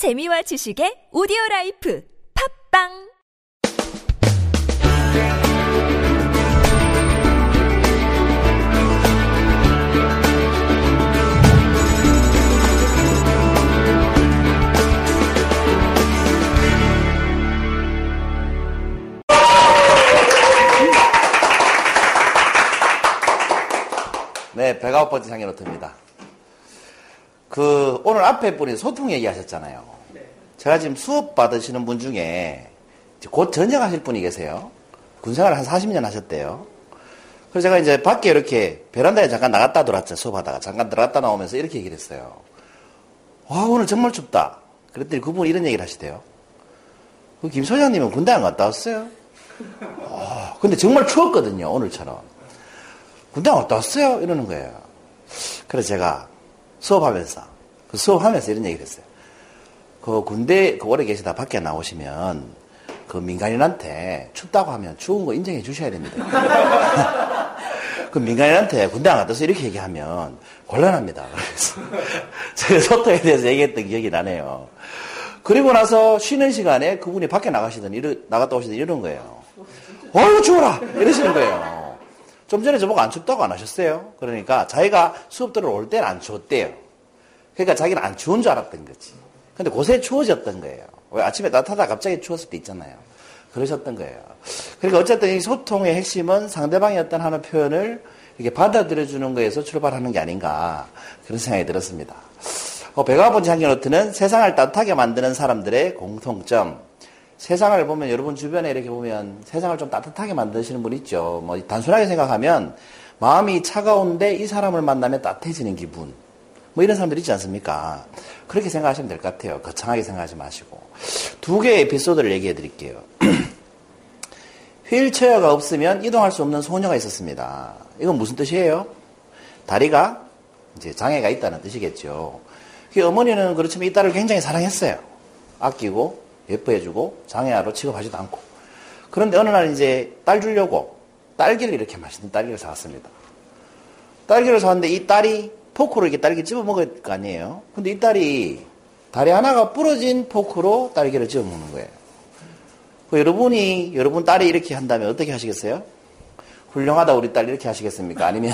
재미와 지식의 오디오 라이프 팝빵 네, 109번째 상해노트입니다. 그, 오늘 앞에 분이 소통 얘기하셨잖아요. 제가 지금 수업 받으시는 분 중에 곧 전역하실 분이 계세요. 군생활 한 40년 하셨대요. 그래서 제가 이제 밖에 이렇게 베란다에 잠깐 나갔다 들어왔죠. 수업하다가. 잠깐 들어갔다 나오면서 이렇게 얘기를 했어요. 와, 오늘 정말 춥다. 그랬더니 그분이 이런 얘기를 하시대요. 그김 소장님은 군대 안 갔다 왔어요? 아, 근데 정말 추웠거든요. 오늘처럼. 군대 안 갔다 왔어요? 이러는 거예요. 그래서 제가 수업하면서, 그 수업하면서 이런 얘기를 했어요. 그 군대 그 오래 계시다 밖에 나오시면 그 민간인한테 춥다고 하면 추운 거 인정해 주셔야 됩니다. 그 민간인한테 군대 안 갔다 와서 이렇게 얘기하면 곤란합니다. 그래서 제가 소통에 대해서 얘기했던 기억이 나네요. 그리고 나서 쉬는 시간에 그분이 밖에 나가시더니 이러, 나갔다 오시더니 이런 거예요. 어우 추워라 이러시는 거예요. 좀 전에 저보고 안 춥다고 안 하셨어요? 그러니까 자기가 수업 들어올 때는 안 추웠대요. 그러니까 자기는 안 추운 줄 알았던 거지. 근데 곳에 추워졌던 거예요. 왜 아침에 따뜻하다 갑자기 추웠을 때 있잖아요. 그러셨던 거예요. 그러니까 어쨌든 이 소통의 핵심은 상대방이 어떤 하는 표현을 이렇게 받아들여주는 거에서 출발하는 게 아닌가 그런 생각이 들었습니다. 어, 백아버지 한겨노트는 세상을 따뜻하게 만드는 사람들의 공통점. 세상을 보면 여러분 주변에 이렇게 보면 세상을 좀 따뜻하게 만드시는 분 있죠. 뭐 단순하게 생각하면 마음이 차가운데 이 사람을 만나면 따뜻해지는 기분. 뭐 이런 사람들 있지 않습니까? 그렇게 생각하시면 될 것 같아요. 거창하게 생각하지 마시고. 두 개의 에피소드를 얘기해 드릴게요. 휠체어가 없으면 이동할 수 없는 소녀가 있었습니다. 이건 무슨 뜻이에요? 다리가 이제 장애가 있다는 뜻이겠죠. 그 어머니는 그렇지만 이 딸을 굉장히 사랑했어요. 아끼고 예뻐해주고 장애아로 취급하지도 않고. 그런데 어느 날 이제 딸 주려고 딸기를 이렇게 맛있는 딸기를 사왔습니다. 딸기를 사왔는데 이 딸이 포크로 이렇게 딸기 집어 먹을 거 아니에요. 근데 이 딸이 다리 하나가 부러진 포크로 딸기를 집어 먹는 거예요. 그 여러분이 여러분 딸이 이렇게 한다면 어떻게 하시겠어요? 훌륭하다 우리 딸 이렇게 하시겠습니까? 아니면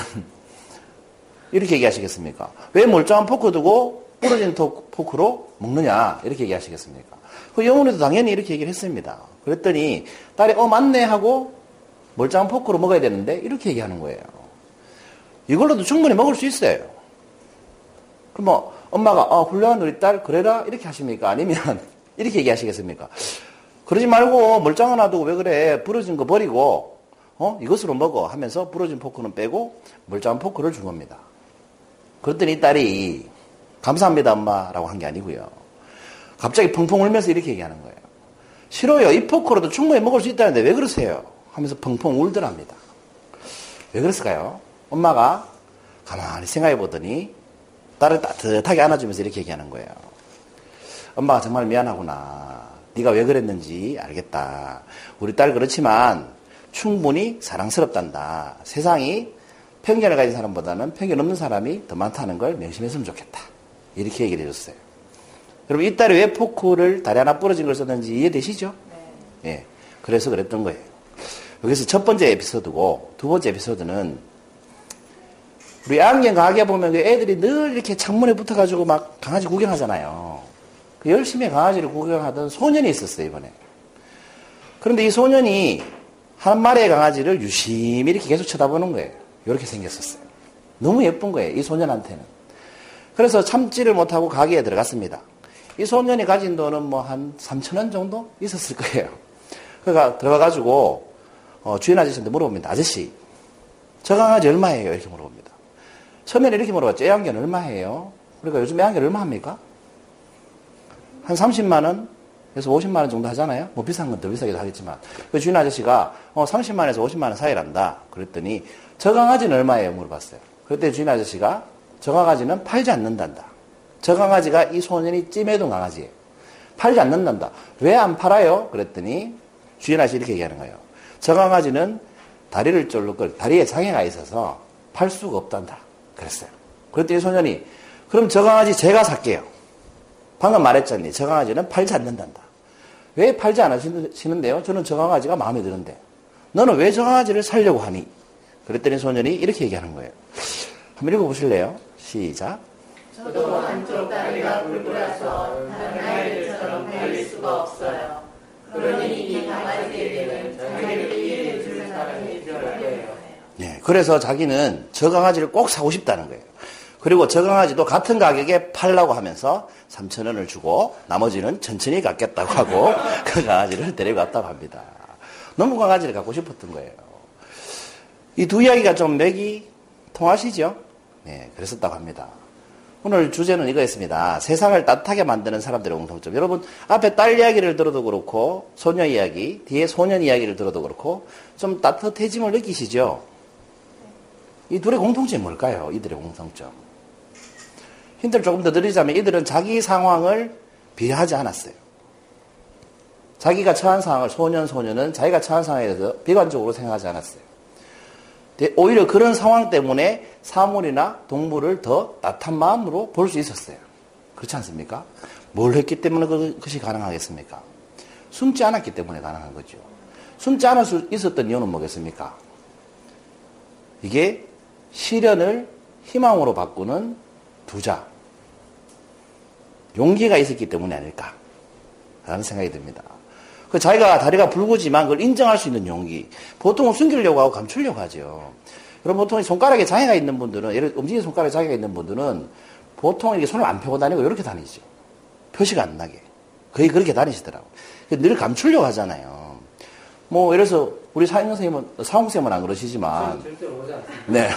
이렇게 얘기하시겠습니까? 왜 멀쩡한 포크 두고 부러진 포크로 먹느냐 이렇게 얘기하시겠습니까? 그 영혼에도 당연히 이렇게 얘기를 했습니다. 그랬더니 딸이 어 맞네 하고 멀쩡한 포크로 먹어야 되는데 이렇게 얘기하는 거예요. 이걸로도 충분히 먹을 수 있어요. 그럼 뭐 엄마가 어, 훌륭한 우리 딸 그래라 이렇게 하십니까? 아니면 이렇게 얘기하시겠습니까? 그러지 말고 멀쩡한 놔두고 왜 그래 부러진 거 버리고 어 이것으로 먹어 하면서 부러진 포크는 빼고 멀쩡한 포크를 준 겁니다. 그랬더니 이 딸이 감사합니다 엄마라고 한 게 아니고요. 갑자기 펑펑 울면서 이렇게 얘기하는 거예요. 싫어요. 이 포크로도 충분히 먹을 수 있다는데 왜 그러세요? 하면서 펑펑 울더랍니다. 왜 그랬을까요? 엄마가 가만히 생각해 보더니 딸을 따뜻하게 안아주면서 이렇게 얘기하는 거예요. 엄마가 정말 미안하구나. 네가 왜 그랬는지 알겠다. 우리 딸 그렇지만 충분히 사랑스럽단다. 세상이 편견을 가진 사람보다는 편견 없는 사람이 더 많다는 걸 명심했으면 좋겠다. 이렇게 얘기를 해줬어요. 여러분 이 딸이 왜 포크를 다리 하나 부러진 걸 썼는지 이해되시죠? 네. 예. 그래서 그랬던 거예요. 여기서 첫 번째 에피소드고 두 번째 에피소드는 우리 안경 가게 보면 그 애들이 늘 이렇게 창문에 붙어가지고 막 강아지 구경하잖아요. 그 열심히 강아지를 구경하던 소년이 있었어요, 이번에. 그런데 이 소년이 한 마리의 강아지를 유심히 이렇게 계속 쳐다보는 거예요. 이렇게 생겼었어요. 너무 예쁜 거예요, 이 소년한테는. 그래서 참지를 못하고 가게에 들어갔습니다. 이 소년이 가진 돈은 뭐 한 3천원 정도 있었을 거예요. 그러니까 들어가가지고 어, 주인 아저씨한테 물어봅니다. 아저씨, 저 강아지 얼마예요? 이렇게 물어봅니다. 처음에는 이렇게 물어봤죠. 애완견 얼마예요? 그러니까 요즘 애완견 얼마 합니까? 한 30만원? 에서 50만원 정도 하잖아요? 뭐 비싼 건 더 비싸기도 하겠지만. 그 주인 아저씨가 어, 30만원에서 50만원 사이란다. 그랬더니 저 강아지는 얼마예요? 물어봤어요. 그때 주인 아저씨가 저 강아지는 팔지 않는단다. 저 강아지가 이 소년이 찜해둔 강아지예요. 팔지 않는단다. 왜 안 팔아요? 그랬더니 주인 아저씨 이렇게 얘기하는 거예요. 저 강아지는 다리를 쫄르걸 다리에 장애가 있어서 팔 수가 없단다. 그랬어요. 그랬더니 소년이 그럼 저 강아지 제가 살게요. 방금 말했잖니. 저 강아지는 팔지 않는단다. 왜 팔지 않으시는데요? 저는 저 강아지가 마음에 드는데. 너는 왜 저 강아지를 살려고 하니? 그랬더니 소년이 이렇게 얘기하는 거예요. 한번 읽어보실래요? 시작. 저도 한쪽 다리가 불불해서 다른 아이들처럼 달릴 수가 없어요. 그러니 이 강아지에게는 자기를 이해해 주는 사람이 필요해요. 네, 그래서 자기는 저 강아지를 꼭 사고 싶다는 거예요. 그리고 저 강아지도 같은 가격에 팔라고 하면서 3천 원을 주고 나머지는 천천히 갖겠다고 하고 그 강아지를 데려갔다고 합니다. 너무 강아지를 갖고 싶었던 거예요. 이 두 이야기가 좀 맥이 통하시죠? 네, 그랬었다고 합니다. 오늘 주제는 이거였습니다. 세상을 따뜻하게 만드는 사람들의 공통점. 여러분, 앞에 딸 이야기를 들어도 그렇고, 소녀 이야기, 뒤에 소년 이야기를 들어도 그렇고, 좀 따뜻해짐을 느끼시죠? 이 둘의 공통점이 뭘까요? 이들의 공통점. 힌트를 조금 더 드리자면 이들은 자기 상황을 비하하지 않았어요. 자기가 처한 상황을 소년, 소녀는 자기가 처한 상황에 대해서 비관적으로 생각하지 않았어요. 오히려 그런 상황 때문에 사물이나 동물을 더 따뜻한 마음으로 볼 수 있었어요. 그렇지 않습니까? 뭘 했기 때문에 그것이 가능하겠습니까? 숨지 않았기 때문에 가능한 거죠. 숨지 않을 수 있었던 이유는 뭐겠습니까? 이게 시련을 희망으로 바꾸는 두자. 용기가 있었기 때문이 아닐까. 라는 생각이 듭니다. 그 자기가 다리가 붉지만 그걸 인정할 수 있는 용기. 보통은 숨기려고 하고 감추려고 하죠. 그럼 보통 손가락에 장애가 있는 분들은, 예를 움직이는 손가락에 장애가 있는 분들은 보통 이렇게 손을 안 펴고 다니고 이렇게 다니죠. 표시가 안 나게. 거의 그렇게 다니시더라고요. 늘 감추려고 하잖아요. 뭐, 들어서 우리 사형 선생님은, 사홍 선생님은 안 그러시지만. 네.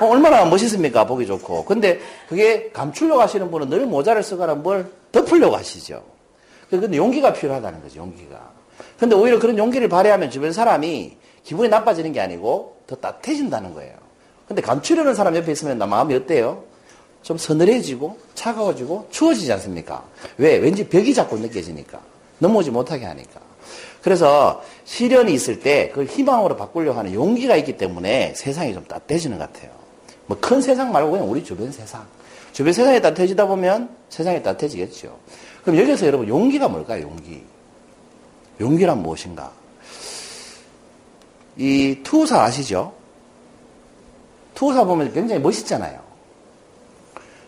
어, 얼마나 멋있습니까? 보기 좋고. 근데 그게 감추려고 하시는 분은 늘 모자를 쓰거나 뭘 덮으려고 하시죠. 근데 용기가 필요하다는 거죠, 용기가. 근데 오히려 그런 용기를 발휘하면 주변 사람이 기분이 나빠지는 게 아니고 더 따뜻해진다는 거예요. 근데 감추려는 사람 옆에 있으면 나 마음이 어때요? 좀 서늘해지고 차가워지고 추워지지 않습니까? 왜? 왠지 벽이 자꾸 느껴지니까. 넘어오지 못하게 하니까. 그래서 시련이 있을 때 그걸 희망으로 바꾸려고 하는 용기가 있기 때문에 세상이 좀 따뜻해지는 것 같아요. 뭐 큰 세상 말고 그냥 우리 주변 세상. 주변 세상이 따뜻해지다 보면 세상이 따뜻해지겠죠. 그럼 여기서 여러분 용기가 뭘까요? 용기. 용기란 무엇인가? 이 투사 아시죠? 투사 보면 굉장히 멋있잖아요.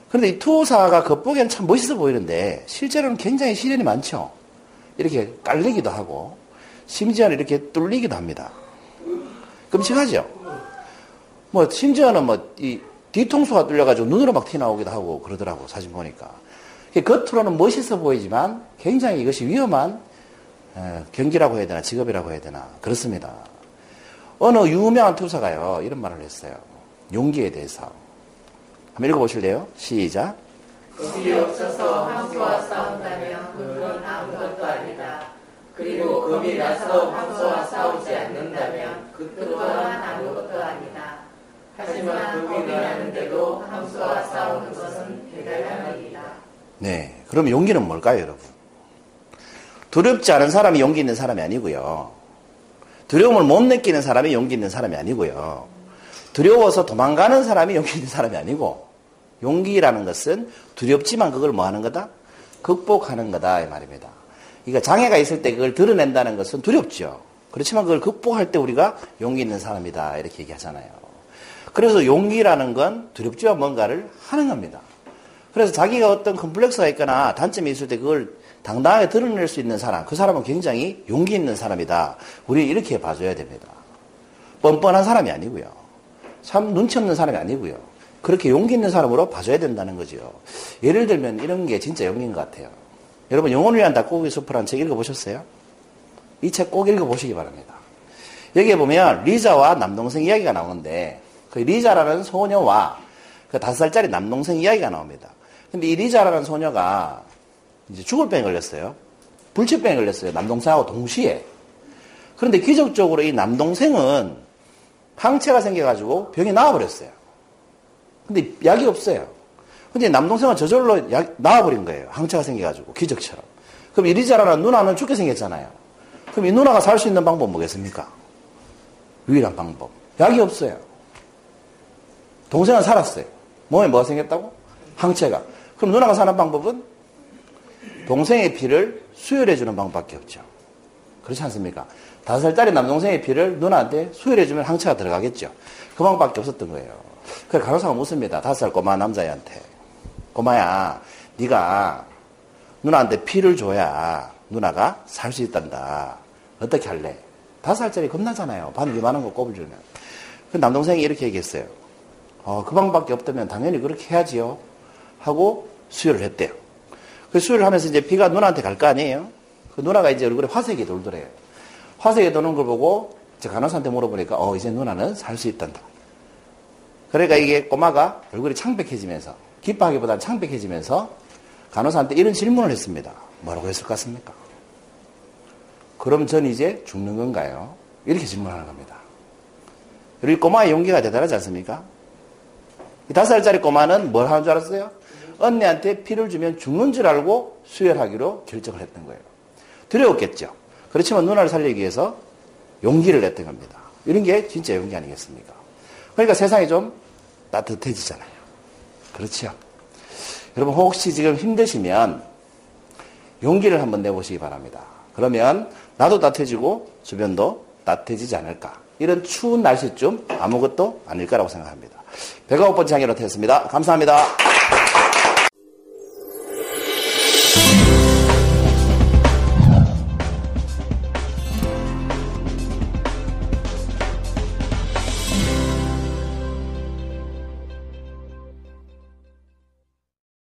그런데 이 투사가 겉보기엔 참 멋있어 보이는데 실제로는 굉장히 시련이 많죠. 이렇게 깔리기도 하고 심지어는 이렇게 뚫리기도 합니다. 끔찍하죠? 뭐 심지어는 뭐 이 뒤통수가 뚫려가지고 눈으로 막 튀나오기도 하고 그러더라고 사진 보니까. 겉으로는 멋있어 보이지만 굉장히 이것이 위험한 경기라고 해야 되나 직업이라고 해야 되나 그렇습니다. 어느 유명한 투사가요 이런 말을 했어요. 용기에 대해서 한번 읽어보실래요? 시작. 겁이 없어서 황소와 싸운다면 그건 아무것도 아니다. 그리고 겁이 나서 황소와 싸우지 않는다면 그 또한 아무것도 아니다. 하지만 겁이 나는데도 황소와 싸우는 것은 대단한 일이다. 네. 그럼 용기는 뭘까요, 여러분? 두렵지 않은 사람이 용기 있는 사람이 아니고요. 두려움을 못 느끼는 사람이 용기 있는 사람이 아니고요. 두려워서 도망가는 사람이 용기 있는 사람이 아니고 용기라는 것은 두렵지만 그걸 뭐 하는 거다? 극복하는 거다 이 말입니다. 그러니까 장애가 있을 때 그걸 드러낸다는 것은 두렵죠. 그렇지만 그걸 극복할 때 우리가 용기 있는 사람이다 이렇게 얘기하잖아요. 그래서 용기라는 건 두렵지만 뭔가를 하는 겁니다. 그래서 자기가 어떤 컴플렉스가 있거나 단점이 있을 때 그걸 당당하게 드러낼 수 있는 사람, 그 사람은 굉장히 용기 있는 사람이다. 우리 이렇게 봐줘야 됩니다. 뻔뻔한 사람이 아니고요. 참 눈치 없는 사람이 아니고요. 그렇게 용기 있는 사람으로 봐줘야 된다는 거죠. 예를 들면 이런 게 진짜 용기인 것 같아요. 여러분 영혼을 위한 닭고기 수프라는 책 읽어보셨어요? 이 책 꼭 읽어보시기 바랍니다. 여기에 보면 리자와 남동생 이야기가 나오는데 그 리자라는 소녀와 그 다섯 살짜리 남동생 이야기가 나옵니다. 근데 이 리자라는 소녀가 이제 죽을 병에 걸렸어요. 불치병에 걸렸어요. 남동생하고 동시에. 그런데 기적적으로 이 남동생은 항체가 생겨가지고 병이 나와버렸어요. 근데 약이 없어요. 근데 남동생은 저절로 약, 나와버린 거예요. 항체가 생겨가지고, 기적처럼. 그럼 이 리자라는 누나는 죽게 생겼잖아요. 그럼 이 누나가 살 수 있는 방법 뭐겠습니까? 유일한 방법. 약이 없어요. 동생은 살았어요. 몸에 뭐가 생겼다고? 항체가. 그럼 누나가 사는 방법은 동생의 피를 수혈해주는 방법밖에 없죠. 그렇지 않습니까? 다섯 살짜리 남동생의 피를 누나한테 수혈해주면 항체가 들어가겠죠. 그 방법밖에 없었던 거예요. 그래서 간호사가 묻습니다. 다섯 살 꼬마 남자애한테. 꼬마야, 네가 누나한테 피를 줘야 누나가 살 수 있단다. 어떻게 할래? 다섯 살짜리 겁나잖아요. 반기 많은 거 꼽을 주면. 그 남동생이 이렇게 얘기했어요. 어, 그 방법밖에 없다면 당연히 그렇게 해야지요. 하고 수혈을 했대요. 그 수혈을 하면서 이제 피가 누나한테 갈 거 아니에요? 그 누나가 이제 얼굴에 화색이 돌더래요. 화색이 도는 걸 보고 제 간호사한테 물어보니까 어, 이제 누나는 살 수 있단다. 그러니까 이게 꼬마가 얼굴이 창백해지면서 기뻐하기보다는 창백해지면서 간호사한테 이런 질문을 했습니다. 뭐라고 했을 것 같습니까? 그럼 전 이제 죽는 건가요? 이렇게 질문하는 겁니다. 그리고 꼬마의 용기가 대단하지 않습니까? 다섯 살짜리 꼬마는 뭘 하는 줄 알았어요? 언니한테 피를 주면 죽는 줄 알고 수혈하기로 결정을 했던 거예요. 두려웠겠죠. 그렇지만 누나를 살리기 위해서 용기를 냈던 겁니다. 이런 게 진짜 용기 아니겠습니까? 그러니까 세상이 좀 따뜻해지잖아요. 그렇죠. 여러분 혹시 지금 힘드시면 용기를 한번 내보시기 바랍니다. 그러면 나도 따뜻해지고 주변도 따뜻해지지 않을까. 이런 추운 날씨쯤 아무것도 아닐 거라고 생각합니다. 배가 고픈 장애로 되었습니다. 감사합니다.